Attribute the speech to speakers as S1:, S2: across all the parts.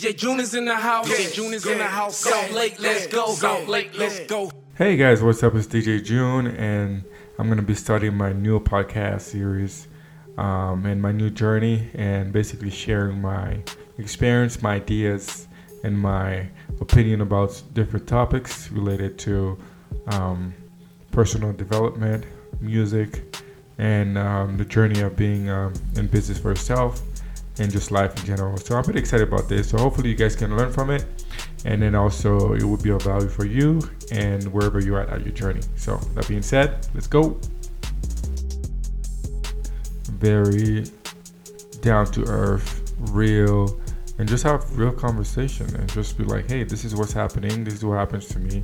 S1: DJ Joune is in the house. DJ Joune is in the house. Salt Lake, let's go. Salt Lake, let's go.
S2: Hey guys, what's up? It's DJ Joune, and I'm gonna be starting my new podcast series um, and my new journey, and basically sharing my experience, my ideas, and my opinion about different topics related to um, personal development, music, and um, the journey of being um, in business for yourself and just life in general. So I'm pretty excited about this. So hopefully you guys can learn from it, and then also it will be of value for you and wherever you're at at your journey. So that being said, let's go. Very down to earth, real, and just have real conversation and just be like, hey, this is what's happening. This is what happens to me.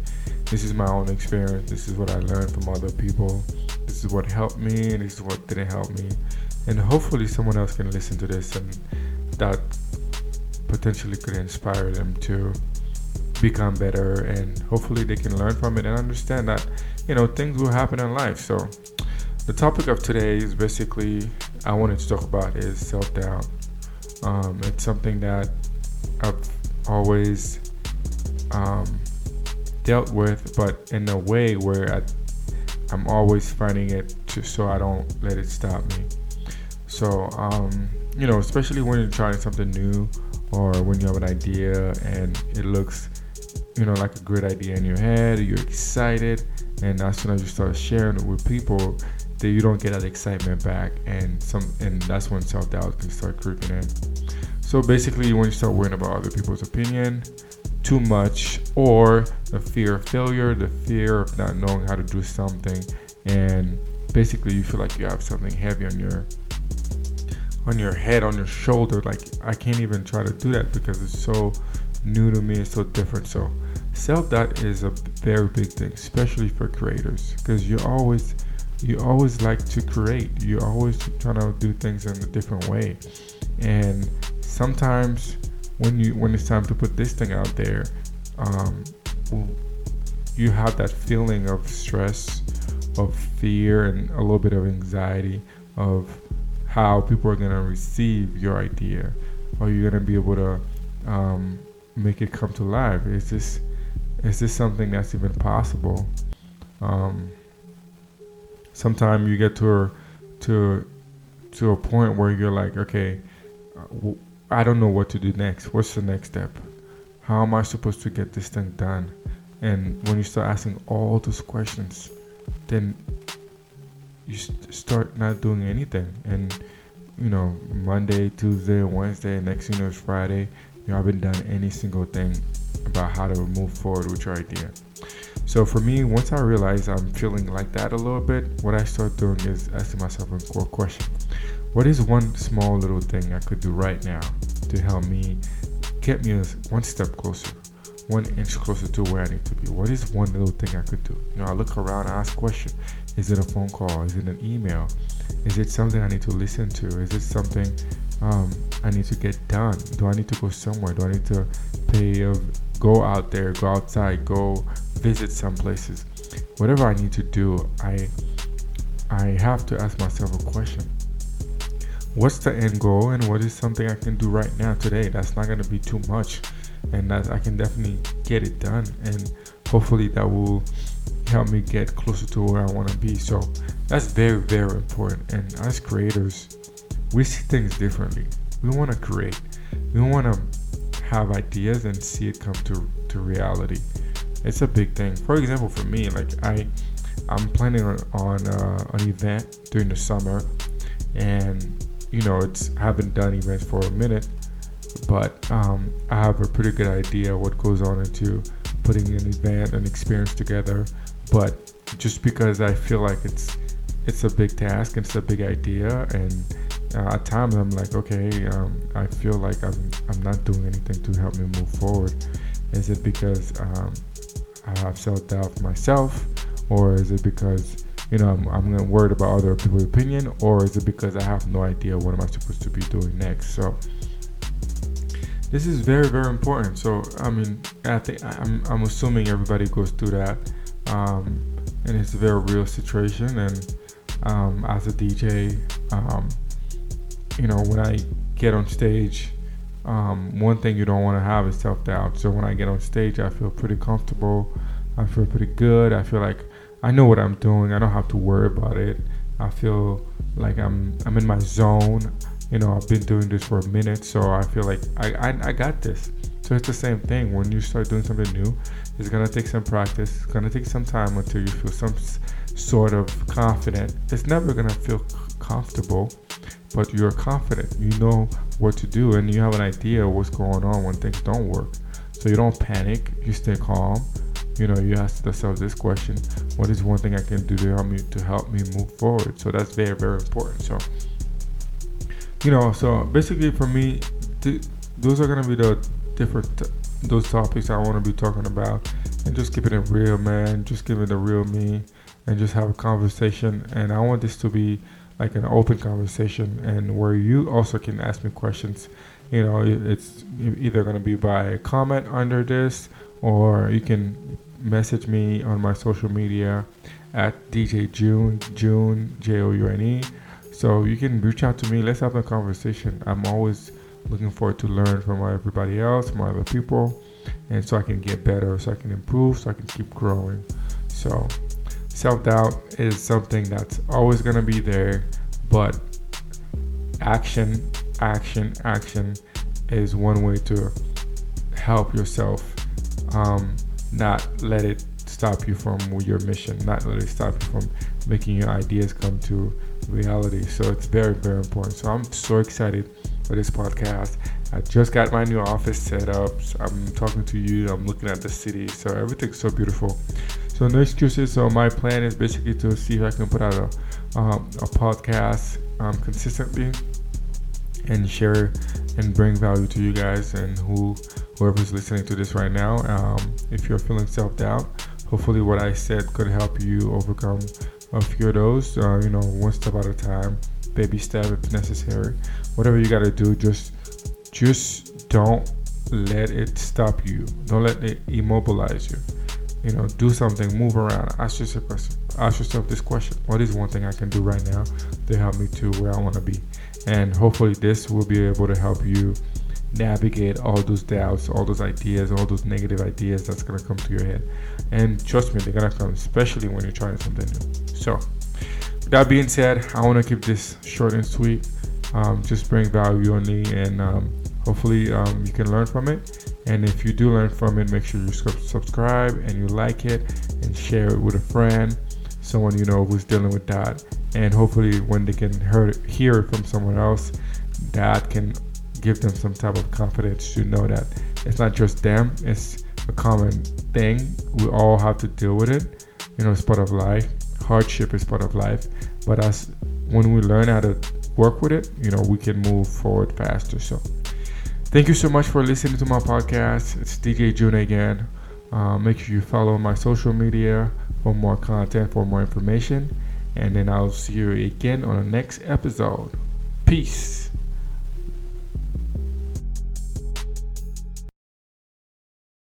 S2: This is my own experience. This is what I learned from other people. This is what helped me, and this is what didn't help me and hopefully someone else can listen to this and that potentially could inspire them to become better and hopefully they can learn from it and understand that you know things will happen in life. So the topic of today is basically i wanted to talk about is self-doubt. Um, it's something that i've always um, dealt with but in a way where I, i'm always finding it to, so i don't let it stop me so, um, you know, especially when you're trying something new or when you have an idea and it looks, you know, like a great idea in your head, you're excited, and as soon as you start sharing it with people, that you don't get that excitement back, and some, and that's when self doubt can start creeping in. So basically, when you start worrying about other people's opinion too much, or the fear of failure, the fear of not knowing how to do something, and basically you feel like you have something heavy on your on your head, on your shoulder. Like I can't even try to do that because it's so new to me. It's so different. So self doubt is a very big thing, especially for creators, because you always you always like to create. You're always trying to do things in a different way, and sometimes when you when it's time to put this thing out there, um, you have that feeling of stress, of fear, and a little bit of anxiety of how people are going to receive your idea. Are you going to be able to um, make it come to life? Is this is this something that's even possible? Um, sometimes you get to a, to to a point where you're like okay I don't know what to do next. What's the next step? How am I supposed to get this thing done? And when you start asking all those questions then you st- start not doing anything and you know monday tuesday wednesday next thing you know it's friday you haven't done any single thing about how to move forward with your idea so for me once i realize i'm feeling like that a little bit what i start doing is asking myself a core question what is one small little thing i could do right now to help me get me one step closer one inch closer to where I need to be? What is one little thing I could do? You know, I look around, I ask questions. Is it a phone call? Is it an email? Is it something I need to listen to? Is it something um, I need to get done? Do I need to go somewhere? Do I need to pay a, go out there, go outside, go visit some places? Whatever I need to do, I I have to ask myself a question. What's the end goal and what is something I can do right now today that's not going to be too much and that I can definitely get it done and hopefully that will help me get closer to where I want to be. So that's very, very important. And as creators, we see things differently. We want to create. We want to have ideas and see it come to, to reality. It's a big thing. For example, for me, like I, I'm planning on, on uh, an event during the summer, and you know, it's I haven't done events for a minute, but um, I have a pretty good idea what goes on into putting an event, an experience together. But just because I feel like it's it's a big task, and it's a big idea, and uh, at times I'm like, okay, um, I feel like I'm I'm not doing anything to help me move forward. Is it because um, I have self doubt myself, or is it because you know I'm, I'm worried about other people's opinion, or is it because I have no idea what am I supposed to be doing next? So this is very very important. So I mean, I think I'm I'm assuming everybody goes through that, um, and it's a very real situation. And um, as a DJ, um, you know, when I get on stage, um, one thing you don't want to have is self doubt. So when I get on stage, I feel pretty comfortable. I feel pretty good. I feel like I know what I'm doing. I don't have to worry about it. I feel like I'm I'm in my zone. You know, I've been doing this for a minute, so I feel like I, I, I got this. So it's the same thing. When you start doing something new, it's gonna take some practice. It's gonna take some time until you feel some sort of confident. It's never gonna feel comfortable, but you're confident. You know what to do, and you have an idea what's going on when things don't work. So you don't panic. You stay calm. You know, you ask yourself this question: What is one thing I can do to help me to help me move forward? So that's very very important. So you know, so basically for me, th- those are gonna be the different t- those topics I want to be talking about, and just keeping it real, man. Just giving the real me, and just have a conversation. And I want this to be like an open conversation, and where you also can ask me questions. You know, it's either gonna be by comment under this, or you can message me on my social media at DJ Joune Joune J O U N E. So you can reach out to me. Let's have a conversation. I'm always looking forward to learn from everybody else, from other people, and so I can get better, so I can improve, so I can keep growing. So self doubt is something that's always gonna be there, but action, action, action is one way to help yourself um, not let it stop you from your mission, not let it stop you from making your ideas come to reality. So it's very, very important. So I'm so excited for this podcast. I just got my new office set up. So I'm talking to you. I'm looking at the city. So everything's so beautiful. So no excuses. So my plan is basically to see if I can put out a, um, a podcast um, consistently and share and bring value to you guys and who whoever's listening to this right now. Um, if you're feeling self doubt, hopefully what I said could help you overcome a few of those. Uh, you know, one step at a time, baby step if necessary. Whatever you gotta do, just just don't let it stop you. Don't let it immobilize you. You know, do something, move around. Ask yourself, ask yourself this question: What is one thing I can do right now to help me to where I want to be? And hopefully, this will be able to help you navigate all those doubts, all those ideas, all those negative ideas that's gonna come to your head. And trust me, they're gonna come, especially when you're trying something new. So, that being said, I want to keep this short and sweet. Um, just bring value only, and um, hopefully um, you can learn from it. And if you do learn from it, make sure you subscribe and you like it and share it with a friend, someone you know who's dealing with that. And hopefully, when they can hear, hear it from someone else, that can give them some type of confidence to know that it's not just them, it's a common thing. We all have to deal with it. You know, it's part of life. Hardship is part of life. But as when we learn how to work with it, you know, we can move forward faster. So, thank you so much for listening to my podcast. It's DJ Joune again. Uh, make sure you follow my social media for more content, for more information. And then I'll see you again on the next episode. Peace.